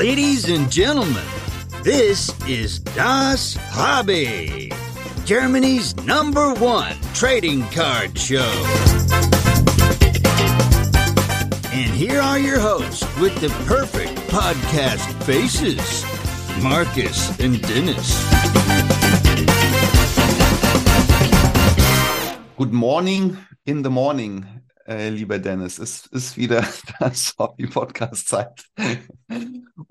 Ladies and gentlemen, this is Das Hobby, Germany's number one trading card show. And here are your hosts with the perfect podcast faces Marcus and Dennis. Good morning in the morning, äh, lieber Dennis. Es ist wieder das Hobby-Podcast-Zeit.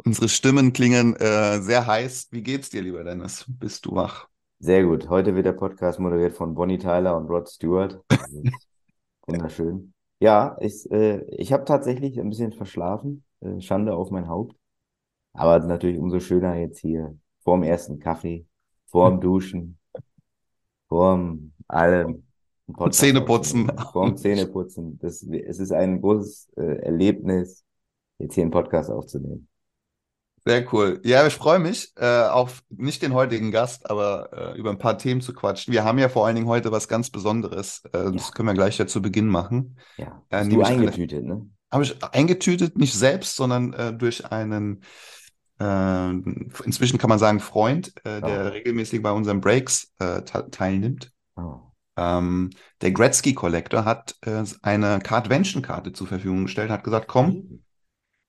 Unsere Stimmen klingen äh, sehr heiß. Wie geht's dir, lieber Dennis? Bist du wach? Sehr gut. Heute wird der Podcast moderiert von Bonnie Tyler und Rod Stewart. Wunderschön. Ja, ich, äh, ich habe tatsächlich ein bisschen verschlafen. Äh, Schande auf mein Haupt. Aber natürlich umso schöner jetzt hier vorm ersten Kaffee, vorm Duschen, vorm allem. Zähneputzen. Vorm Zähneputzen. Das, es ist ein großes äh, Erlebnis, jetzt hier einen Podcast aufzunehmen. Sehr cool. Ja, ich freue mich äh, auf nicht den heutigen Gast, aber äh, über ein paar Themen zu quatschen. Wir haben ja vor allen Dingen heute was ganz Besonderes. Äh, ja. Das können wir gleich ja zu Beginn machen. Ja, äh, du eingetütet, ne? Habe ich eingetütet, nicht selbst, sondern äh, durch einen äh, inzwischen kann man sagen Freund, äh, der oh. regelmäßig bei unseren Breaks teilnimmt. Oh. Ähm, der Gretzky Collector hat äh, eine Cardvention-Karte zur Verfügung gestellt, hat gesagt, komm, mhm.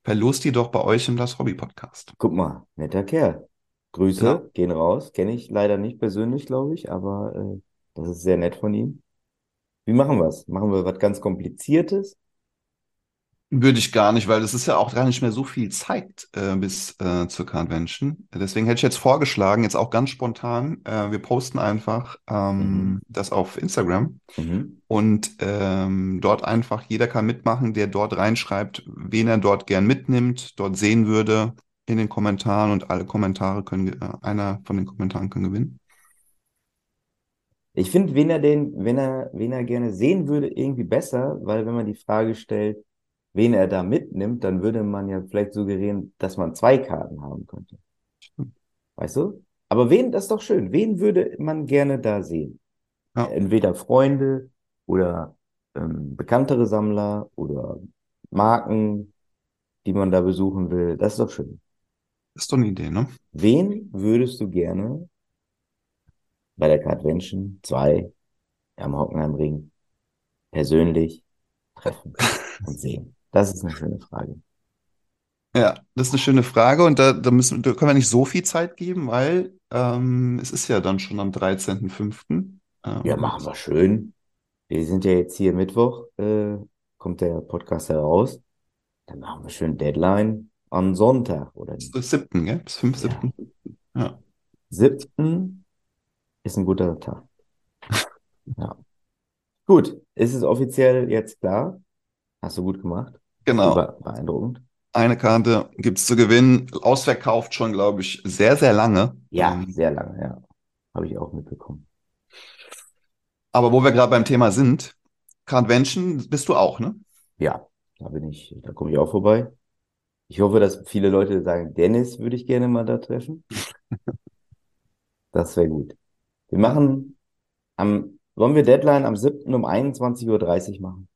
verlost die doch bei euch im Das Hobby Podcast. Guck mal, netter Kerl. Grüße genau. gehen raus. Kenne ich leider nicht persönlich, glaube ich, aber äh, das ist sehr nett von ihm. Wie machen wir es? Machen wir was ganz Kompliziertes? Würde ich gar nicht, weil es ist ja auch gar nicht mehr so viel Zeit äh, bis äh, zur Convention. Deswegen hätte ich jetzt vorgeschlagen, jetzt auch ganz spontan, äh, wir posten einfach ähm, mhm. das auf Instagram mhm. und ähm, dort einfach jeder kann mitmachen, der dort reinschreibt, wen er dort gern mitnimmt, dort sehen würde in den Kommentaren und alle Kommentare können, äh, einer von den Kommentaren kann gewinnen. Ich finde, wen er den, wenn er, wen er gerne sehen würde, irgendwie besser, weil wenn man die Frage stellt, wen er da mitnimmt, dann würde man ja vielleicht suggerieren, dass man zwei Karten haben könnte. Weißt du? Aber wen, das ist doch schön. Wen würde man gerne da sehen? Ja. Entweder Freunde oder ähm, bekanntere Sammler oder Marken, die man da besuchen will. Das ist doch schön. Das ist doch eine Idee, ne? Wen würdest du gerne bei der Cardvention 2 am Hockenheimring persönlich treffen und sehen? Das ist eine schöne Frage. Ja, das ist eine schöne Frage und da, da, müssen, da können wir nicht so viel Zeit geben, weil ähm, es ist ja dann schon am 13.05. Ähm, ja, machen wir schön. Wir sind ja jetzt hier Mittwoch, äh, kommt der Podcast heraus. Dann machen wir schön Deadline am Sonntag, oder? Bis 7., gell? Bis 5. Ja. 7. Ja. 7. ist ein guter Tag. ja. Gut, ist es offiziell jetzt klar? Hast du gut gemacht? Genau. Beeindruckend. Eine Karte gibt es zu gewinnen. Ausverkauft schon, glaube ich, sehr, sehr lange. Ja, ähm, sehr lange, ja. Habe ich auch mitbekommen. Aber wo wir gerade beim Thema sind, Cardvention bist du auch, ne? Ja, da bin ich, da komme ich auch vorbei. Ich hoffe, dass viele Leute sagen, Dennis würde ich gerne mal da treffen. das wäre gut. Wir machen am, wollen wir Deadline am 7. um 21.30 Uhr machen?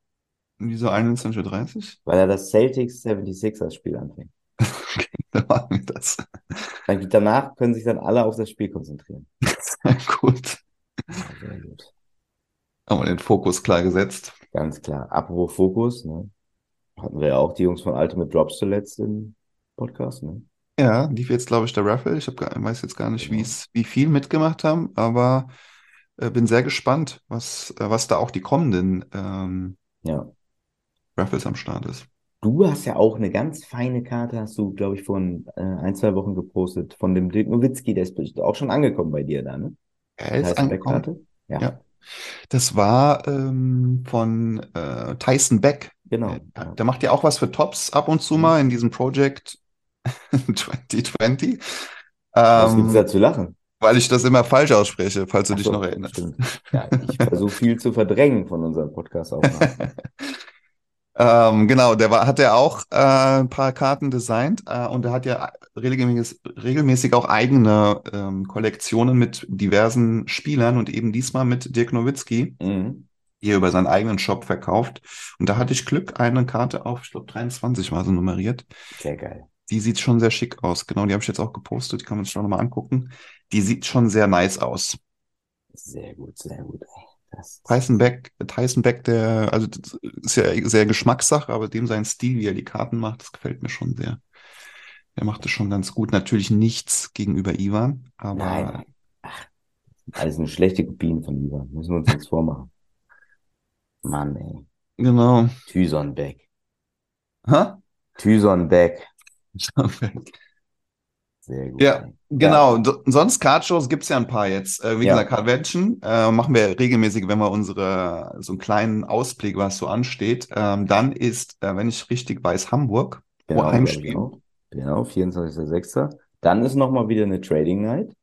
Wieso 21.30 Uhr? Weil er das Celtics 76ers Spiel anfängt. okay, dann machen wir das. Dann, danach können sich dann alle auf das Spiel konzentrieren. Sehr gut. sehr gut. Haben wir den Fokus klar gesetzt. Ganz klar. Apropos Fokus, ne? Hatten wir ja auch die Jungs von Ultimate Drops zuletzt im Podcast, ne? Ja, lief jetzt, glaube ich, der Raffle. Ich hab, weiß jetzt gar nicht, genau. wie viel mitgemacht haben, aber äh, bin sehr gespannt, was, äh, was da auch die kommenden ähm, ja. Raffles am Start ist. Du hast ja auch eine ganz feine Karte, hast du, glaube ich, vor äh, ein, zwei Wochen gepostet, von dem Dirk Nowitzki, der ist auch schon angekommen bei dir da, ne? Er ist angekommen. Ja. ja. Das war ähm, von äh, Tyson Beck. Genau. Der, genau. der, macht ja auch was für Tops ab und zu mal in diesem Project 2020. Was ähm, gibt's da zu lachen? Weil ich das immer falsch ausspreche, falls du Ach dich so, noch erinnerst. Stimmt. Ja, ich versuche viel zu verdrängen von unserem Podcast auch. Ähm, genau, der war, hat ja auch äh, ein paar Karten designt äh, und er hat ja regelmäßig, regelmäßig auch eigene ähm, Kollektionen mit diversen Spielern und eben diesmal mit Dirk Nowitzki, mhm. die er über seinen eigenen Shop verkauft. Und da hatte ich Glück, eine Karte auf, ich glaube 23 war sie nummeriert. Sehr geil. Die sieht schon sehr schick aus. Genau, die habe ich jetzt auch gepostet. Die kann man sich auch nochmal angucken. Die sieht schon sehr nice aus. Sehr gut, sehr gut. Tyson Beck, Tyson Beck, der, also das ist ja sehr Geschmackssache, aber dem sein Stil, wie er die Karten macht, das gefällt mir schon sehr. Er macht es schon ganz gut. Natürlich nichts gegenüber Ivan, aber. Nein. Ach, alles eine schlechte Kopien von Ivan. Müssen wir uns jetzt vormachen. Mann, ey. Genau. Thyson Beck. Hä? Thyson Beck. Thyson Beck. Sehr gut. Ja, genau. Ja. Sonst Cardshows gibt es ja ein paar jetzt. Äh, wie ja. gesagt, Convention äh, machen wir regelmäßig, wenn wir unsere so einen kleinen Ausblick, was so ansteht. Ähm, dann ist, äh, wenn ich richtig weiß, Hamburg, genau, Heimspiel. Genau, genau 24.06. Dann ist nochmal wieder eine Trading Night.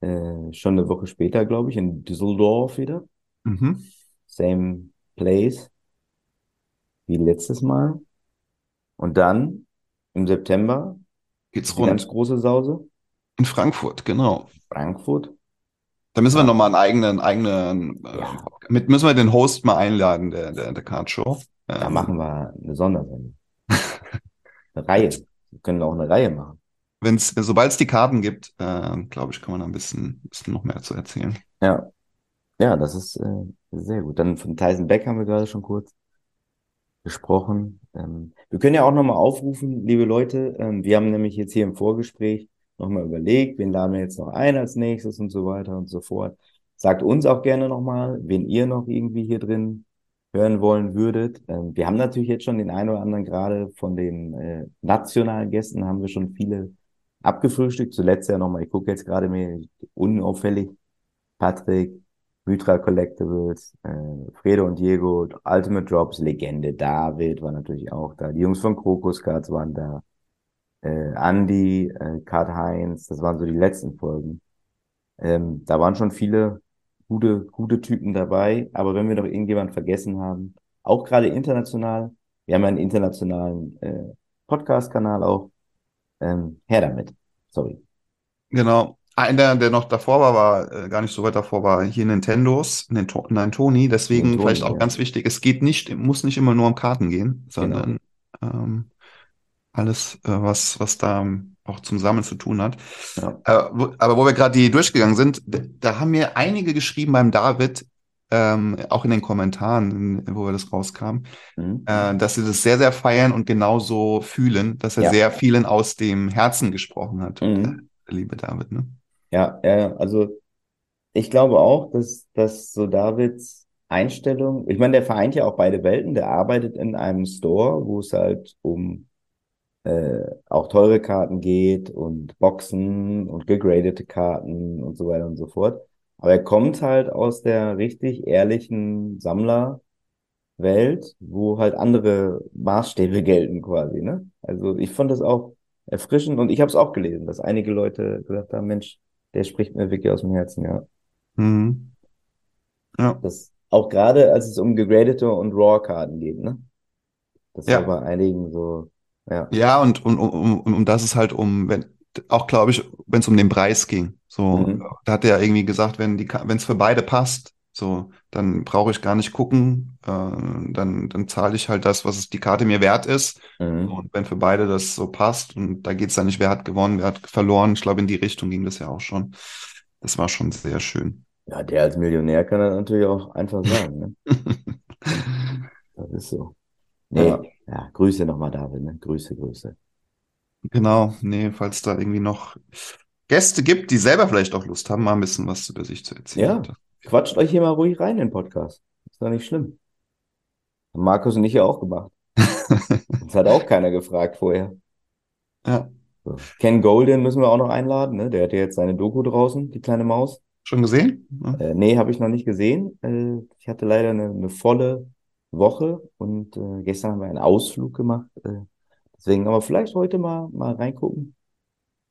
Äh, schon eine Woche später, glaube ich, in Düsseldorf wieder. Mhm. Same place wie letztes Mal. Und dann im September geht's rund. Ganz große Sause. In Frankfurt, genau. Frankfurt. Da müssen wir nochmal einen eigenen, eigenen, äh, ja. mit müssen wir den Host mal einladen, der, der, der Card Show. Da ähm, machen wir eine Sondersendung. eine Reihe. Wir können auch eine Reihe machen. Wenn's, sobald es die Karten gibt, äh, glaube ich, kann man da ein bisschen, bisschen noch mehr zu erzählen. Ja. Ja, das ist äh, sehr gut. Dann von Tyson Beck haben wir gerade schon kurz gesprochen. Ähm, wir können ja auch nochmal aufrufen, liebe Leute. Ähm, wir haben nämlich jetzt hier im Vorgespräch nochmal überlegt, wen laden wir jetzt noch ein als nächstes und so weiter und so fort. Sagt uns auch gerne nochmal, wen ihr noch irgendwie hier drin hören wollen würdet. Ähm, wir haben natürlich jetzt schon den einen oder anderen gerade von den äh, nationalen Gästen haben wir schon viele abgefrühstückt. Zuletzt ja nochmal, ich gucke jetzt gerade mir unauffällig Patrick, Mythra Collectibles, äh, Fredo und Diego, Ultimate Drops, Legende, David war natürlich auch da. Die Jungs von Krokus Cards waren da. Äh, Andy, äh, Kart Heinz, das waren so die letzten Folgen. Ähm, da waren schon viele gute, gute Typen dabei. Aber wenn wir noch irgendjemand vergessen haben, auch gerade international, wir haben einen internationalen äh, Podcast-Kanal auch, ähm, her damit. Sorry. Genau. Einer, der noch davor war, war äh, gar nicht so weit davor, war hier Nintendos, Ninto nein, Tony. Deswegen Tony, vielleicht auch ja. ganz wichtig, es geht nicht, muss nicht immer nur um Karten gehen, sondern genau. ähm, alles, äh, was, was da auch zum Sammeln zu tun hat. Ja. Äh, wo, aber wo wir gerade die durchgegangen sind, da haben mir einige geschrieben beim David, ähm, auch in den Kommentaren, wo wir das rauskam, mhm. äh, dass sie das sehr, sehr feiern und genauso fühlen, dass er ja. sehr vielen aus dem Herzen gesprochen hat, mhm. der liebe David. Ne? Ja, ja, also ich glaube auch, dass, dass so Davids Einstellung, ich meine, der vereint ja auch beide Welten, der arbeitet in einem Store, wo es halt um äh, auch teure Karten geht und Boxen und gegradete Karten und so weiter und so fort. Aber er kommt halt aus der richtig ehrlichen Sammlerwelt, wo halt andere Maßstäbe gelten quasi, ne? Also ich fand das auch erfrischend und ich habe es auch gelesen, dass einige Leute gesagt haben, Mensch, der spricht mir wirklich aus dem Herzen, ja. Mhm. Ja. Das, auch gerade, als es um gegradete und Raw-Karten geht, ne? Das ja. war bei einigen so, ja. Ja, und, und, und, und, und das ist halt um, wenn, auch glaube ich, wenn es um den Preis ging. So, mhm. da hat er irgendwie gesagt, wenn die, wenn es für beide passt, so, dann brauche ich gar nicht gucken. Äh, dann dann zahle ich halt das, was die Karte mir wert ist. Mhm. Und wenn für beide das so passt, und da geht es dann nicht, wer hat gewonnen, wer hat verloren. Ich glaube, in die Richtung ging das ja auch schon. Das war schon sehr schön. Ja, der als Millionär kann das natürlich auch einfach sagen. Ne? das ist so. Nee, ja, ja Grüße nochmal, David. Ne? Grüße, Grüße. Genau, nee, falls da irgendwie noch Gäste gibt, die selber vielleicht auch Lust haben, mal ein bisschen was über sich zu erzählen. Ja, Quatscht euch hier mal ruhig rein in den Podcast. Ist doch nicht schlimm. Haben Markus und ich ja auch gemacht. das hat auch keiner gefragt vorher. Ja. So. Ken Golden müssen wir auch noch einladen, ne? Der hat ja jetzt seine Doku draußen, die kleine Maus. Schon gesehen? Ja. Äh, nee, habe ich noch nicht gesehen. Äh, ich hatte leider eine, eine volle Woche und äh, gestern haben wir einen Ausflug gemacht. Äh, deswegen aber vielleicht heute mal, mal reingucken.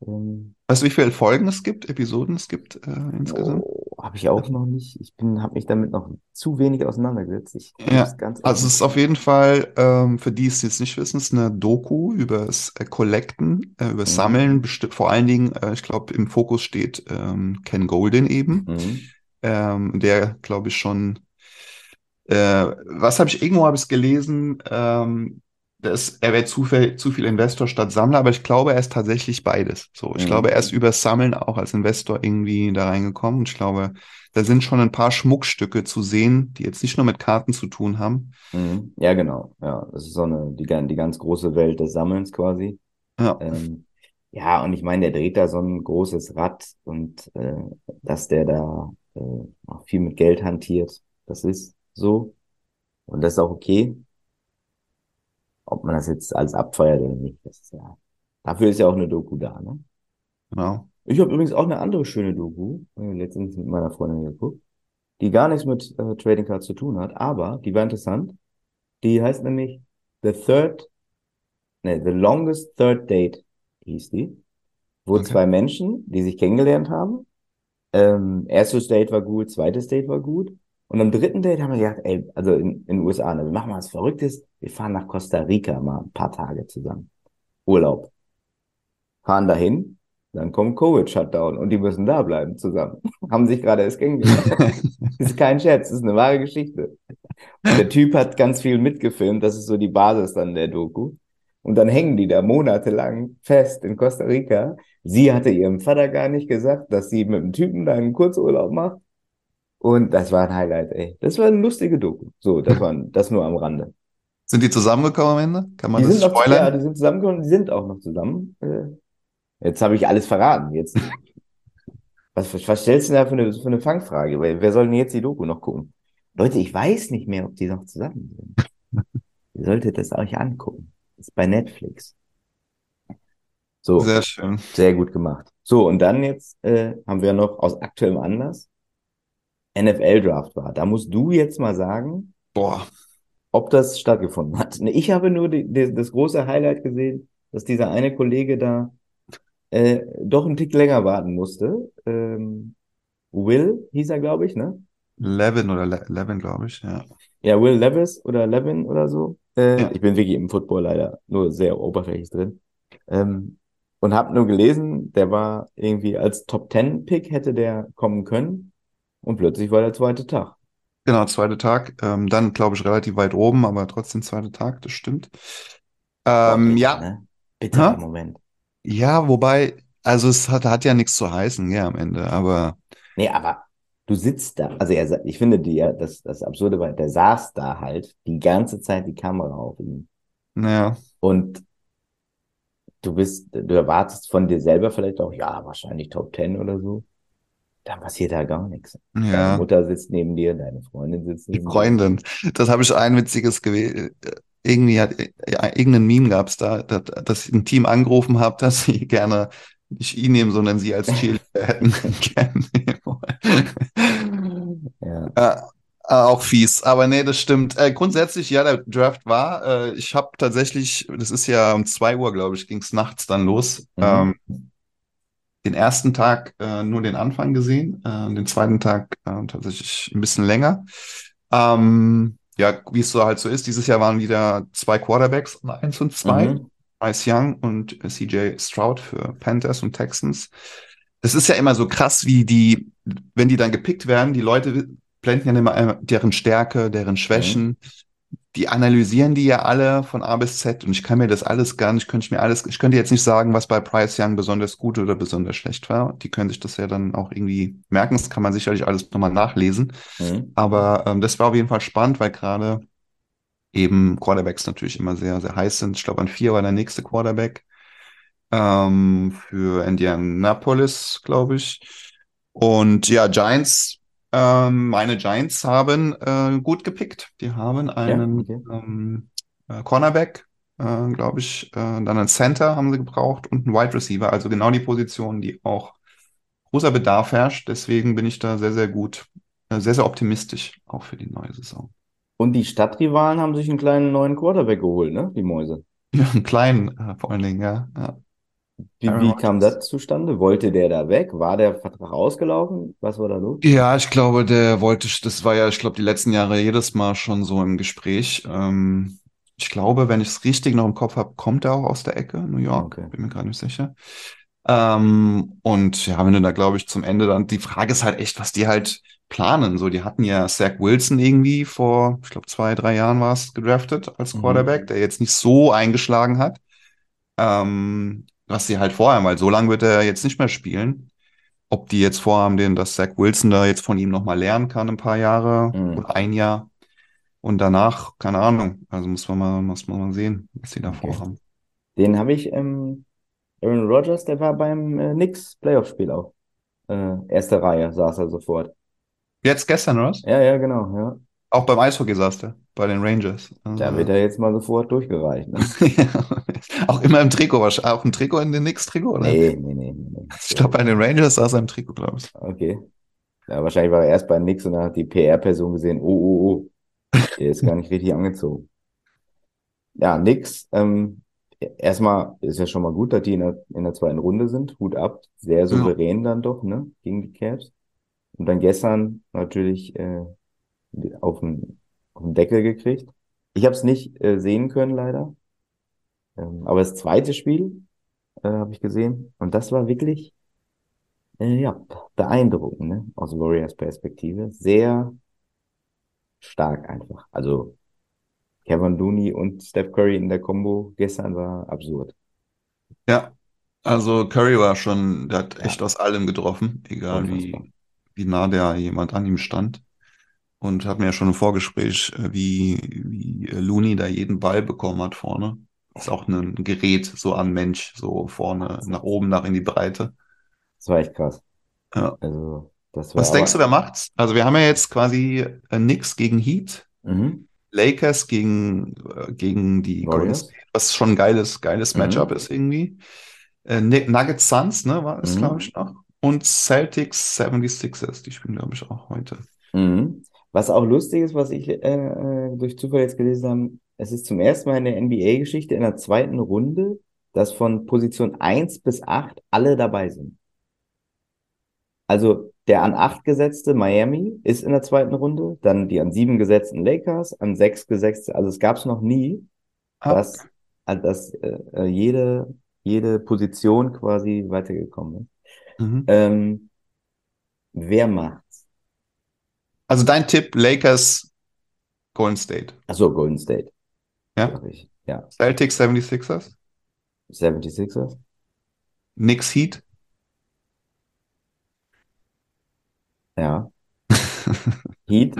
Ähm, weißt du, wie viele Folgen es gibt, Episoden es gibt äh, insgesamt? Oh, habe ich auch noch nicht. Ich bin, habe mich damit noch zu wenig auseinandergesetzt. Ich ja, also es ist auf jeden Fall, ähm, für die es jetzt nicht wissen, es ist eine Doku über das äh, Collecten, äh, über mhm. Sammeln, vor allen Dingen, äh, ich glaube, im Fokus steht ähm, Ken Golden eben, mhm. ähm, der, glaube ich, schon, äh, was habe ich, irgendwo habe ich es gelesen, ähm, das, er wäre zu viel, zu viel Investor statt Sammler, aber ich glaube, er ist tatsächlich beides. So, ich Mhm. glaube, er ist übers Sammeln auch als Investor irgendwie da reingekommen. Und ich glaube, da sind schon ein paar Schmuckstücke zu sehen, die jetzt nicht nur mit Karten zu tun haben. Mhm. Ja, genau. Ja, das ist so eine, die, die ganz große Welt des Sammelns quasi. Ja, Ähm, ja, und ich meine, der dreht da so ein großes Rad und äh, dass der da äh, auch viel mit Geld hantiert, das ist so. Und das ist auch okay. Ob man das jetzt alles abfeiert oder nicht, das ist ja. Dafür ist ja auch eine Doku da, ne? genau. Ich habe übrigens auch eine andere schöne Doku, äh, letztens mit meiner Freundin geguckt, die gar nichts mit äh, Trading Cards zu tun hat, aber die war interessant. Die heißt nämlich The Third, ne, The Longest Third Date hieß die, wo Okay. zwei Menschen, die sich kennengelernt haben, ähm, erstes Date war gut, zweites Date war gut und am dritten Date haben wir gedacht, ey, also in, in den USA, ne, wir machen mal was Verrücktes, wir fahren nach Costa Rica mal ein paar Tage zusammen. Urlaub. Fahren dahin, dann kommt Covid-Shutdown und die müssen da bleiben zusammen. Haben sich gerade erst kennengelernt. ist kein Scherz, ist eine wahre Geschichte. Und der Typ hat ganz viel mitgefilmt, das ist so die Basis dann der Doku. Und dann hängen die da monatelang fest in Costa Rica. Sie hatte ihrem Vater gar nicht gesagt, dass sie mit dem Typen da einen Kurzurlaub macht. Und das war ein Highlight, ey. Das war eine lustige Doku. So, das war das nur am Rande. Sind die zusammengekommen am Ende? Kann man Die das sind noch, ja, spoilern? die sind zusammengekommen, die sind auch noch zusammen. Äh, Jetzt habe ich alles verraten. Jetzt, was, was stellst du denn da für eine, für eine Fangfrage? Wer, wer soll denn jetzt die Doku noch gucken? Leute, ich weiß nicht mehr, ob die noch zusammen sind. Ihr solltet das euch angucken. ist bei Netflix. So, sehr, Sehr schön. gut gemacht. So, und dann jetzt äh, haben wir noch aus aktuellem Anlass NFL-Draft war. Da musst du jetzt mal sagen, Boah, ob das stattgefunden hat. Ich habe nur die, die, das große Highlight gesehen, dass dieser eine Kollege da äh, doch einen Tick länger warten musste. Ähm, Will hieß er, glaube ich, ne? Levin oder Le Levin, glaube ich, ja. Ja, Will Levis oder Levin oder so. Äh, Ja. Ich bin wirklich im Football leider nur sehr oberflächlich drin. Ähm, und habe nur gelesen, der war irgendwie als Top Ten Pick hätte der kommen können. Und plötzlich war der zweite Tag. Genau, zweiter Tag. Ähm, dann, glaube ich, relativ weit oben, aber trotzdem zweiter Tag, das stimmt. Ähm, bitter, ja, ne? Bitterer Hä? Moment. ja, wobei, also es hat, hat ja nichts zu heißen, ja, am Ende, aber Nee, aber du sitzt da, also er, ich finde die, ja, das, das Absurde war, der saß da halt die ganze Zeit die Kamera auf ihm. naja, Und du bist, du erwartest von dir selber vielleicht auch, ja, wahrscheinlich Top Ten oder so. Dann passiert da gar nichts. Deine ja. Mutter sitzt neben dir, deine Freundin sitzt Die neben dir. Freundin, das habe ich ein witziges gewählt. Irgendwie hat, ja, irgendein Meme gab es da, dass, dass ich ein Team angerufen habe, dass sie gerne nicht ihn nehmen, sondern sie als Cheerleader hätten kennennehmen wollen. Ja. Äh, äh, auch fies, aber nee, das stimmt. Äh, grundsätzlich, ja, der Draft war. Äh, ich habe tatsächlich, das ist ja um zwei Uhr, glaube ich, ging es nachts dann los. Mhm. Ähm, den ersten Tag äh, nur den Anfang gesehen, äh, den zweiten Tag äh, tatsächlich ein bisschen länger. Ähm, ja, wie es so halt so ist, dieses Jahr waren wieder zwei Quarterbacks, eins und zwei. Mhm. Bryce Young und CJ Stroud für Panthers und Texans. Das ist ja immer so krass, wie die, wenn die dann gepickt werden, die Leute blenden ja immer einmal deren Stärke, deren Schwächen. Die analysieren die ja alle von A bis Z und ich kann mir das alles gar nicht, könnte ich mir alles, ich könnte jetzt nicht sagen, was bei Bryce Young besonders gut oder besonders schlecht war. Die können sich das ja dann auch irgendwie merken. Das kann man sicherlich alles nochmal nachlesen. Mhm. Aber ähm, das war auf jeden Fall spannend, weil gerade eben Quarterbacks natürlich immer sehr, sehr heiß sind. Ich glaube, an vier war der nächste Quarterback ähm, für Indianapolis, glaube ich. Und ja, Giants, ähm, meine Giants haben äh, gut gepickt. Die haben einen okay. ähm, äh, Cornerback, äh, glaube ich, äh, dann einen Center haben sie gebraucht und einen Wide Receiver. Also genau die Position, die auch großer Bedarf herrscht. Deswegen bin ich da sehr, sehr gut, äh, sehr, sehr optimistisch auch für die neue Saison. Und die Stadtrivalen haben sich einen kleinen neuen Quarterback geholt, ne? Die Mäuse. Ja, einen kleinen, äh, vor allen Dingen, ja. ja. Wie, wie kam das zustande? Wollte der da weg? War der Vertrag ausgelaufen? Was war da los? Ja, ich glaube, der wollte, das war ja, ich glaube, die letzten Jahre jedes Mal schon so im Gespräch. Ähm, ich glaube, wenn ich es richtig noch im Kopf habe, kommt er auch aus der Ecke, New York, Okay. bin mir gerade nicht sicher. Ähm, und ja, wenn du da, glaube ich, zum Ende dann, die Frage ist halt echt, was die halt planen. So, die hatten ja Zach Wilson irgendwie vor, ich glaube, zwei, drei Jahren war es gedraftet als Mhm. Quarterback, der jetzt nicht so eingeschlagen hat. Ähm, was sie halt vorhaben, weil so lange wird er jetzt nicht mehr spielen. Ob die jetzt vorhaben, den, dass Zach Wilson da jetzt von ihm nochmal lernen kann, ein paar Jahre Mhm. oder ein Jahr. Und danach, keine Ahnung. Also muss man mal, muss man mal sehen, was sie da Okay. vorhaben. Den habe ich, ähm, Aaron Rodgers, der war beim äh, Knicks Playoff-Spiel auch. Äh, erste Reihe saß er sofort. Jetzt gestern, oder was? Ja, ja, genau, ja. Auch beim Eishockey saß der, bei den Rangers. Da Also- wird er jetzt mal sofort durchgereicht. Ne? Ja, auch immer im Trikot, wahrscheinlich. Auch im Trikot in den Knicks-Trikot, oder? Nee, nee, nee, nee. nee. Ich glaube, bei den Rangers saß er im Trikot, glaube ich. Okay. Ja, wahrscheinlich war er erst bei Nix und dann hat die PR-Person gesehen, oh, oh, oh, der ist gar nicht richtig angezogen. Ja, Nix, ähm, erstmal ist ja schon mal gut, dass die in der, in der zweiten Runde sind. Hut ab, sehr souverän dann doch, ne, gegen die Cavs. Und dann gestern natürlich äh, auf den, auf den Deckel gekriegt. Ich habe es nicht äh, sehen können, leider. Ähm, aber das zweite Spiel äh, habe ich gesehen und das war wirklich äh, ja, beeindruckend, ne? Aus Warriors Perspektive. Sehr stark einfach. Also Kevin Looney und Steph Curry in der Combo gestern war absurd. Ja, also Curry war schon, der hat Ja. echt aus allem getroffen, egal wie, wie nah der jemand an ihm stand. Und hat mir ja schon im Vorgespräch, äh, wie, wie äh, Looney da jeden Ball bekommen hat vorne. Ist auch ein Gerät so an Mensch, so vorne, nach oben, nach in die Breite. Das war echt krass. Ja. Also, das war Was denkst du, wer macht's? Also wir haben ja jetzt quasi äh, Knicks gegen Heat, Mhm. Lakers gegen, äh, gegen die Golden. State, was schon ein geiles, geiles Mhm. Matchup ist irgendwie. Äh, Nuggets Suns, ne, war es, Mhm. glaube ich, noch. Und Celtics 76ers, die spielen, glaube ich, auch heute. Mhm. Was auch lustig ist, was ich äh, äh, durch Zufall jetzt gelesen habe, es ist zum ersten Mal in der NBA-Geschichte in der zweiten Runde, dass von Position 1 bis 8 alle dabei sind. Also der an 8 gesetzte Miami ist in der zweiten Runde, dann die an 7 gesetzten Lakers, an 6 gesetzte, also es gab es noch nie, Ah, dass, äh, dass äh, jede, jede Position quasi weitergekommen ist. mhm. Ähm, wer macht's? Also dein Tipp, Lakers, Golden State. Achso, Golden State, Ja? ich. Ja, Celtics 76ers, 76ers. Knicks Heat. Ja. Heat.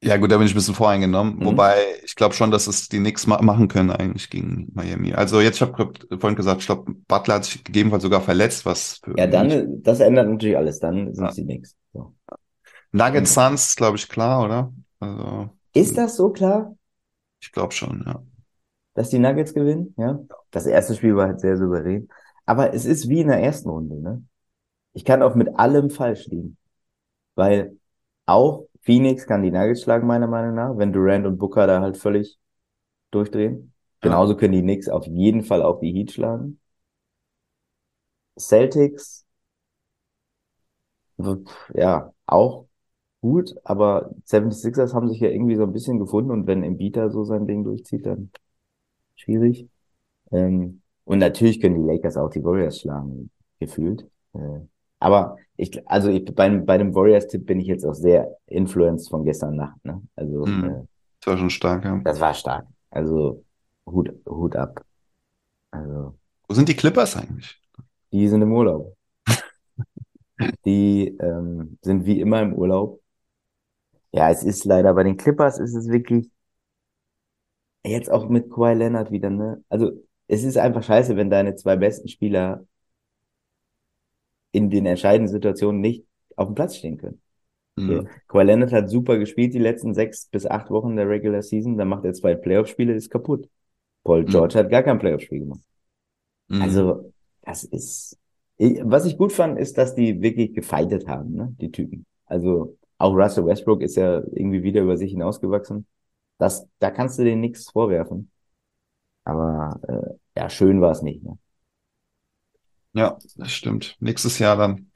Ja, gut, da bin ich ein bisschen voreingenommen. Mhm. Wobei, ich glaube schon, dass es die Knicks ma machen können eigentlich gegen Miami. Also jetzt, ich habe vorhin gesagt, ich glaube, Butler hat sich gegebenenfalls sogar verletzt, was für Ja, dann, das ändert natürlich alles. Dann sind Ja. sie nix. So. Nuggets Suns, glaube ich, klar, oder? Also, Ist das so klar, ich glaube schon, ja. dass die Nuggets gewinnen? Ja. Das erste Spiel war halt sehr souverän. Aber es ist wie in der ersten Runde, ne? Ich kann auch mit allem falsch liegen. Weil auch Phoenix kann die Nuggets schlagen, meiner Meinung nach, wenn Durant und Booker da halt völlig durchdrehen. Genauso können die Knicks auf jeden Fall auch die Heat schlagen. Celtics, ja, auch gut, aber 76ers haben sich ja irgendwie so ein bisschen gefunden und wenn Embiid so sein Ding durchzieht, dann schwierig. Ähm, und natürlich können die Lakers auch die Warriors schlagen, gefühlt. Äh, aber ich, also ich, bei, bei dem Warriors-Tipp bin ich jetzt auch sehr influenced von gestern Nacht, ne? Also, Mhm. äh, Das war schon stark, ja. das war stark. Also, Hut, Hut ab. Also, Wo sind die Clippers eigentlich? die sind im Urlaub. Die ähm, sind wie immer im Urlaub. Ja, es ist leider, bei den Clippers ist es wirklich, jetzt auch mit Kawhi Leonard wieder, ne? Also, es ist einfach scheiße, wenn deine zwei besten Spieler in den entscheidenden Situationen nicht auf dem Platz stehen können. So. Mhm. Kawhi Leonard hat super gespielt die letzten sechs bis acht Wochen der Regular Season, dann macht er zwei Playoff-Spiele, ist kaputt. Paul George hat gar kein Playoff-Spiel gemacht. Mhm. Also, das ist, was ich gut fand, ist, dass die wirklich gefeitet haben, ne, die Typen. Also, auch Russell Westbrook ist ja irgendwie wieder über sich hinausgewachsen. Das, da kannst du denen nichts vorwerfen. Aber, äh, ja, schön war es nicht, ne? Ja, das stimmt. Nächstes Jahr dann.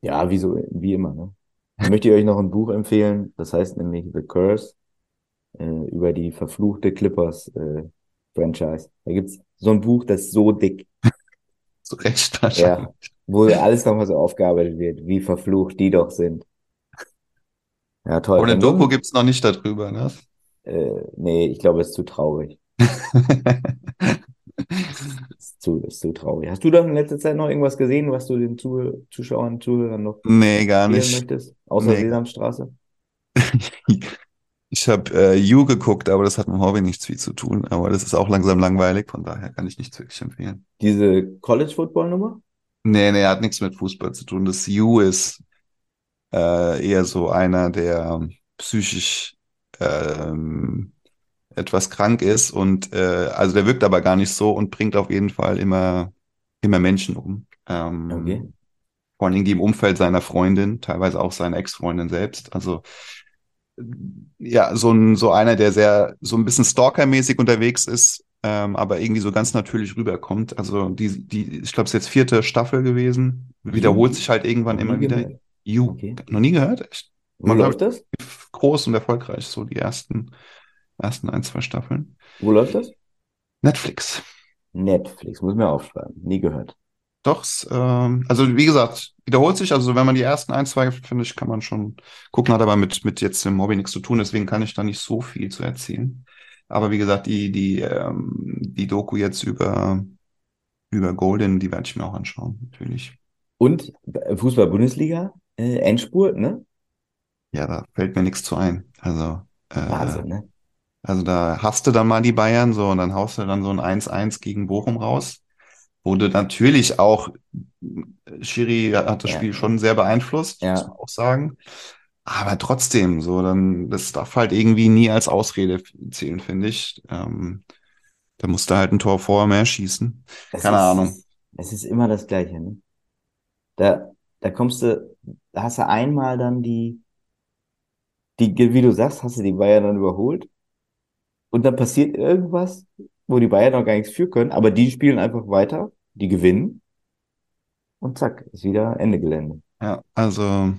Ja, wie so, wie immer, ne? Ich möchte euch noch ein Buch empfehlen, das heißt nämlich The Curse, äh, über die verfluchte Clippers, äh, Franchise. Da gibt's so ein Buch, das ist so dick. Zu Recht wahrscheinlich. Ja, wo alles nochmal so aufgearbeitet wird, wie verflucht die doch sind. Ja, toll. Aber eine Doku gibt es noch nicht darüber, ne? Äh, nee, ich glaube, es ist zu traurig. Ist zu, ist zu traurig. Hast du da in letzter Zeit noch irgendwas gesehen, was du den Zuh Zuschauern, Zuhörern noch Nee, gar nicht. möchtest? Außer Nee. Sesamstraße? Ich habe äh, You geguckt, aber das hat mit dem Hobby nichts viel zu tun. Aber das ist auch langsam langweilig, von daher kann ich nichts wirklich empfehlen. Diese College-Football-Nummer? Nee, nee, hat nichts mit Fußball zu tun. Das You ist äh, eher so einer, der psychisch ähm, etwas krank ist und äh, also der wirkt aber gar nicht so und bringt auf jeden Fall immer, immer Menschen um. Ähm, Okay. Vor allen Dingen die im Umfeld seiner Freundin, teilweise auch seine Ex-Freundin selbst. Also ja, so ein, so einer, der sehr, so ein bisschen Stalker-mäßig unterwegs ist, ähm, aber irgendwie so ganz natürlich rüberkommt. Also die, die, ich glaube, es ist jetzt vierte Staffel gewesen. Wiederholt sich halt irgendwann immer wieder. You. Okay. Noch nie gehört? Echt? Wo läuft das? groß und erfolgreich, so die ersten, ersten ein, zwei Staffeln. Wo läuft das? Netflix. Netflix, muss mir aufschreiben. Nie gehört. Doch, ähm, also wie gesagt, wiederholt sich. Also wenn man die ersten ein, zwei, finde ich, kann man schon gucken, hat aber mit, mit jetzt dem Hobby nichts zu tun, deswegen kann ich da nicht so viel zu erzählen. Aber wie gesagt, die, die, ähm, die Doku jetzt über, über Golden, die werde ich mir auch anschauen, natürlich. Und äh, Fußball-Bundesliga, äh, Endspurt, ne? Ja, da fällt mir nichts zu ein. Also, äh, Wahnsinn, ne? Also da hast du dann mal die Bayern so und dann haust du dann so ein 1-1 gegen Bochum raus, du natürlich auch, Schiri hat das Ja. Spiel schon sehr beeinflusst, Ja. muss man auch sagen. Aber trotzdem, so, dann, das darf halt irgendwie nie als Ausrede zählen, finde ich. Ähm, da musst du halt ein Tor vorher mehr schießen. Das Keine ist, Ahnung. Es ist immer das Gleiche, ne? Da, da kommst du, da hast du einmal dann die, die, wie du sagst, hast du die Bayern dann überholt. Und dann passiert irgendwas, wo die Bayern noch gar nichts für können, aber die spielen einfach weiter, die gewinnen. Und zack, ist wieder Ende Gelände. Ja, also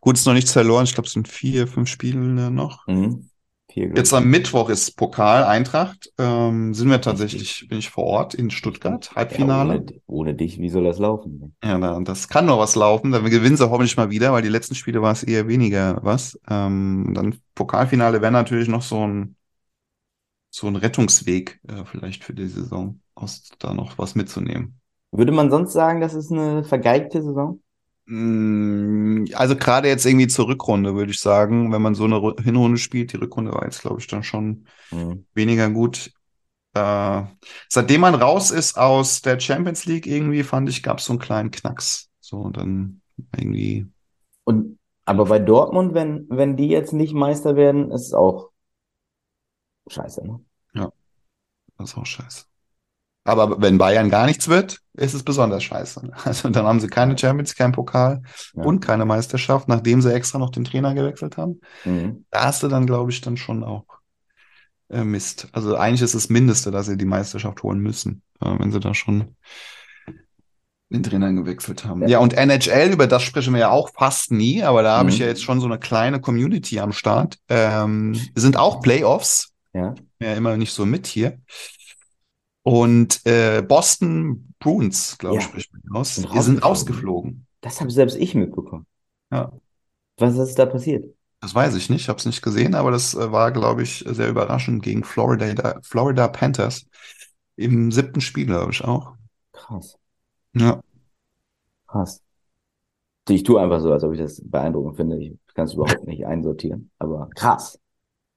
gut, ist noch nichts verloren. Ich glaube, es sind vier, fünf Spiele noch. Mhm. Glaub Jetzt am Mittwoch ist Pokal Eintracht. Ähm, sind wir tatsächlich, bin ich vor Ort in Stuttgart, Ja, Halbfinale. ohne, ohne dich, wie soll das laufen? Ja, da, das kann noch was laufen. Dann gewinnen sie hoffentlich mal wieder, weil die letzten Spiele war es eher weniger was. Ähm, dann Pokalfinale wäre natürlich noch so ein, so ein Rettungsweg äh, vielleicht für die Saison, aus da noch was mitzunehmen. Würde man sonst sagen, das ist eine vergeigte Saison? Mm, Also gerade jetzt irgendwie zur Rückrunde, würde ich sagen, wenn man so eine Ru- Hinrunde spielt, die Rückrunde war jetzt, glaube ich, dann schon Mhm. weniger gut. Äh, seitdem man raus ist aus der Champions League irgendwie, fand ich, gab es so einen kleinen Knacks. So, und dann irgendwie, Und, aber bei Dortmund, wenn, wenn die jetzt nicht Meister werden, ist es auch scheiße, ne? das ist auch scheiße. Aber wenn Bayern gar nichts wird, ist es besonders scheiße. Also dann haben sie keine Champions, keinen Pokal Ja. und keine Meisterschaft, nachdem sie extra noch den Trainer gewechselt haben. Mhm. Da hast du dann, glaube ich, dann schon auch äh, Mist. Also eigentlich ist das Mindeste, dass sie die Meisterschaft holen müssen, äh, wenn sie da schon den Trainer gewechselt haben. Ja. Ja, und NHL, über das sprechen wir ja auch fast nie, aber da habe ich Mhm. ja jetzt schon so eine kleine Community am Start. Ähm, sind auch Playoffs, Ja. ja immer nicht so mit hier. Und äh, Boston Bruins, glaube ich, Ja. spricht man aus, Sind die sind rausgeflogen. Das habe selbst ich mitbekommen. Ja. Was ist da passiert? Das weiß ich nicht, habe es nicht gesehen, aber das äh, war, glaube ich, sehr überraschend gegen Florida, Florida Panthers im siebten Spiel, glaube ich auch. Krass. Ja, Krass. Ich tue einfach so, als ob ich das beeindruckend finde. Ich kann es überhaupt nicht einsortieren. Aber krass.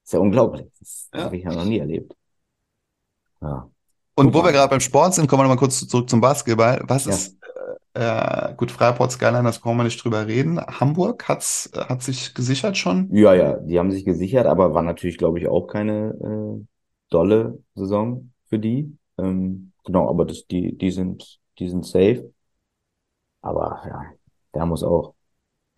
Ist ja unglaublich. Das Ja. habe ich ja noch nie erlebt. Ja. Und wo Super. wir gerade beim Sport sind, kommen wir nochmal kurz zurück zum Basketball. Was Ja. ist, äh, gut, Fraport Skyline, das brauchen wir nicht drüber reden. Hamburg hat's, äh, hat sich gesichert schon. Ja, ja, die haben sich gesichert, aber war natürlich, glaube ich, auch keine äh, dolle Saison für die. Ähm, genau, aber das, die, die sind, die sind safe. Aber ja, da muss auch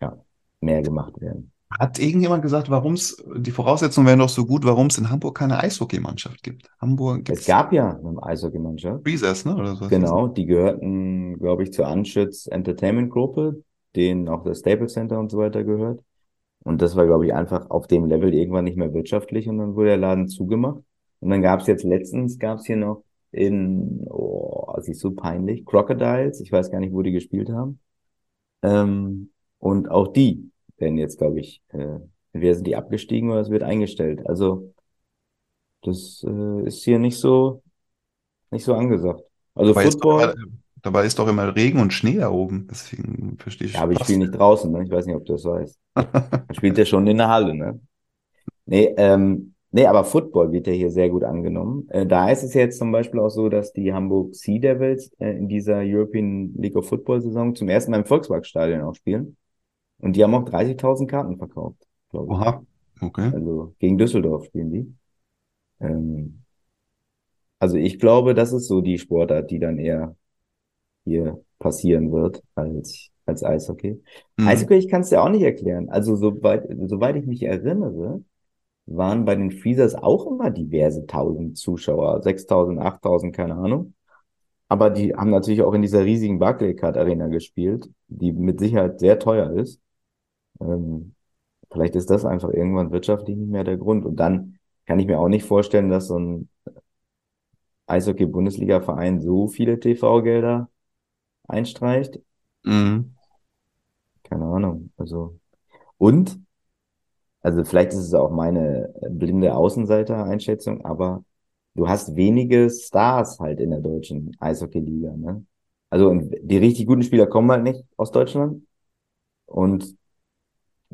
ja, mehr gemacht werden. Hat irgendjemand gesagt, warum es, die Voraussetzungen wären doch so gut, warum es in Hamburg keine Eishockeymannschaft gibt? Hamburg Es gibt's gab ja eine Eishockeymannschaft. Breezers, ne? Oder so. Genau, die gehörten, glaube ich, zur Anschütz Entertainment Gruppe, denen auch das Staples Center und so weiter gehört. Und das war, glaube ich, einfach auf dem Level irgendwann nicht mehr wirtschaftlich und dann wurde der Laden zugemacht. Und dann gab es jetzt letztens, gab es hier noch in, oh, das ist so peinlich, Crocodiles, ich weiß gar nicht, wo die gespielt haben. Ähm, und auch die werden jetzt, glaube ich, äh, entweder sind die abgestiegen oder es wird eingestellt. Also das äh, ist hier nicht so, nicht so angesagt. Also Dabei ist, doch Football, immer, dabei ist doch immer Regen und Schnee da oben. Deswegen verstehe ich ja, aber ich spiele nicht draußen, ne? Ich weiß nicht, ob du das weißt. Man spielt ja schon in der Halle, ne? Nee, ähm, nee, aber Football wird ja hier sehr gut angenommen. Äh, da ist es jetzt zum Beispiel auch so, dass die Hamburg Sea Devils äh, in dieser European League of Football Saison zum ersten Mal im Volkswagenstadion auch spielen. Und die haben auch 30.000 Karten verkauft, glaube ich. Oha, okay. Also gegen Düsseldorf spielen die. Ähm, also ich glaube, das ist so die Sportart, die dann eher hier passieren wird als, als Eishockey. Mhm. Eishockey, ich kann es dir auch nicht erklären. Also soweit, soweit ich mich erinnere, waren bei den Freezers auch immer diverse tausend Zuschauer, 6000, 8000, keine Ahnung. Aber die haben natürlich auch in dieser riesigen Barclaycard Arena gespielt, die mit Sicherheit sehr teuer ist. Ähm, vielleicht ist das einfach irgendwann wirtschaftlich nicht mehr der Grund. Und dann kann ich mir auch nicht vorstellen, dass so ein Eishockey-Bundesliga-Verein so viele TV-Gelder einstreicht. Mhm. Keine Ahnung. Also, und, also vielleicht ist es auch meine blinde Außenseiter-Einschätzung, aber du hast wenige Stars halt in der deutschen Eishockey-Liga, ne? Also, die richtig guten Spieler kommen halt nicht aus Deutschland. Und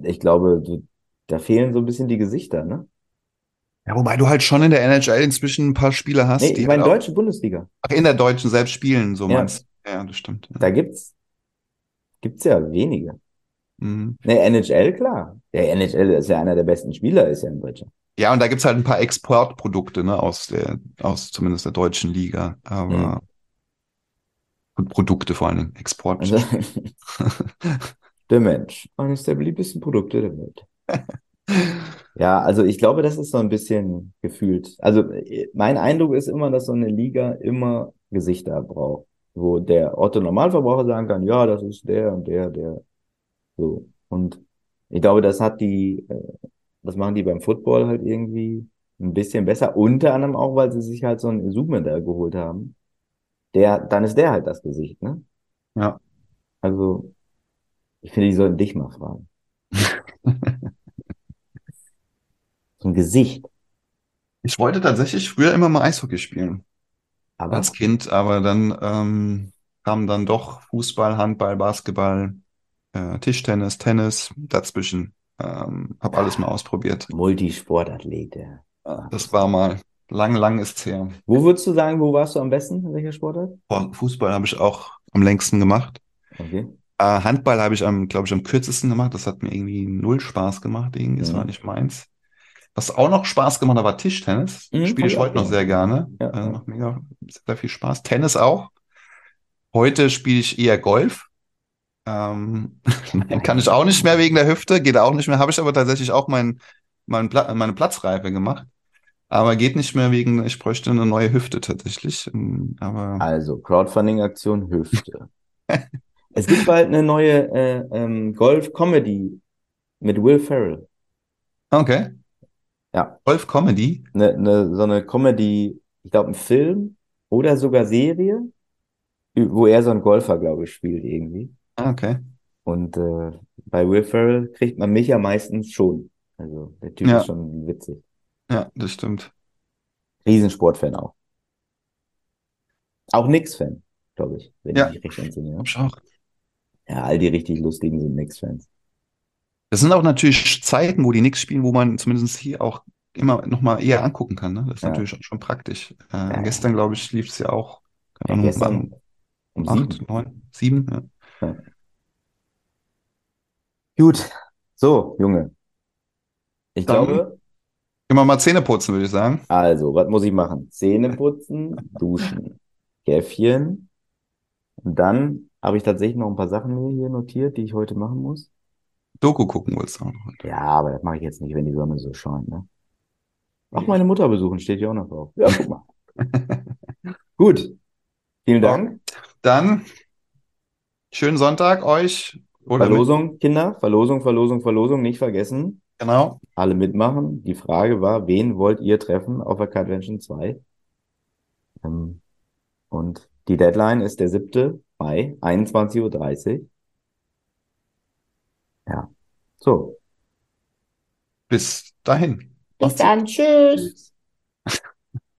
ich glaube, du, da fehlen so ein bisschen die Gesichter, ne? Ja, wobei du halt schon in der NHL inzwischen ein paar Spieler hast, Nee, ich meine halt deutsche Bundesliga. Ach, in der deutschen selbst spielen, so Ja. meinst du. Ja, das stimmt. Ja. Da gibt's, gibt's ja wenige. Mhm. Ne, NHL, klar. Der NHL ist ja einer der besten Spieler, ist ja ein Deutscher. Ja, und da gibt's halt ein paar Exportprodukte, ne, aus der, aus zumindest der deutschen Liga. Aber Mhm. und Produkte vor allen Dingen, Export. Also, der Mensch, eines der beliebtesten Produkte der Welt. Ja, also ich glaube, das ist so ein bisschen gefühlt. Also mein Eindruck ist immer, dass so eine Liga immer Gesichter braucht, wo der Otto Normalverbraucher sagen kann, ja, das ist der und der, der so. Und ich glaube, das hat die, äh, das machen die beim Football halt irgendwie ein bisschen besser. Unter anderem auch, weil sie sich halt so einen Zoom da geholt haben. Der, dann ist der halt das Gesicht, ne? Ja. Also, ich finde, die sollten dich mal fragen. So ein Gesicht. Ich wollte tatsächlich früher immer mal Eishockey spielen Aber als Kind, aber dann ähm, kam dann doch Fußball, Handball, Basketball, äh, Tischtennis, Tennis dazwischen. Ähm, hab alles mal ausprobiert. Multisportathlet, ja. Das war mal lang, lang ist's her. Wo würdest du sagen, wo warst du am besten? In welcher Sportart? Fußball habe ich auch am längsten gemacht. Okay. Äh, Handball habe ich am, glaube ich, am kürzesten gemacht. Das hat mir irgendwie null Spaß gemacht. Irgendwie, das Mhm. war nicht meins. Was auch noch Spaß gemacht hat, war Tischtennis. Mhm, Spiele ich heute noch sehr gerne. Ja, ja. Macht mega sehr viel Spaß. Tennis auch. Heute spiele ich eher Golf. Ähm, kann ich auch nicht mehr wegen der Hüfte, geht auch nicht mehr. Habe ich aber tatsächlich auch mein, mein Pla meine Platzreife gemacht. Aber geht nicht mehr wegen, ich bräuchte eine neue Hüfte tatsächlich. Ähm, Aber Also, Crowdfunding-Aktion Hüfte. es gibt bald eine neue äh, ähm, Golf-Comedy mit Will Ferrell. okay. Ja. Golf Comedy. Eine, eine, so eine Comedy, ich glaube, ein Film oder sogar Serie, wo er so einen Golfer, glaube ich, spielt irgendwie. Okay. Und äh, bei Will Ferrell kriegt man mich ja meistens schon. Also, der Typ Ja. ist schon witzig. Ja, das stimmt. Riesensportfan auch. Auch Knicks-Fan, glaube ich, wenn Ja. ich mich recht entsinne. Ja? Ich auch. Ja, all die richtig lustigen sind Knicks-Fans. Das sind auch natürlich Zeiten, wo die Knicks spielen, wo man zumindest hier auch immer noch mal eher angucken kann. Ne? Das ist Ja. natürlich schon praktisch. Äh, Ja, gestern, glaube ich, lief es ja auch. Ja, gestern um sieben. acht, neun, sieben. Ja. Gut. So, Junge. Ich Dann- glaube, wir mal Zähne putzen, würde ich sagen. also, was muss ich machen? Zähne putzen, duschen, Käffchen. Und dann habe ich tatsächlich noch ein paar Sachen mir hier notiert, die ich heute machen muss. Doku gucken wolltest du auch noch. Ja, aber das mache ich jetzt nicht, wenn die Sonne so scheint, ne? Auch meine Mutter besuchen, steht hier auch noch drauf. Ja, guck mal. Gut. Vielen Dank. Dann schönen Sonntag euch. Oder mit, Verlosung, Kinder. Verlosung, Verlosung, Verlosung. Nicht vergessen. genau. Alle mitmachen. Die Frage war, wen wollt ihr treffen auf der Convention 2? Ähm, und die Deadline ist der 7. Mai, 21.30 Uhr. Ja. So. Bis dahin. Bis dann. Tschüss.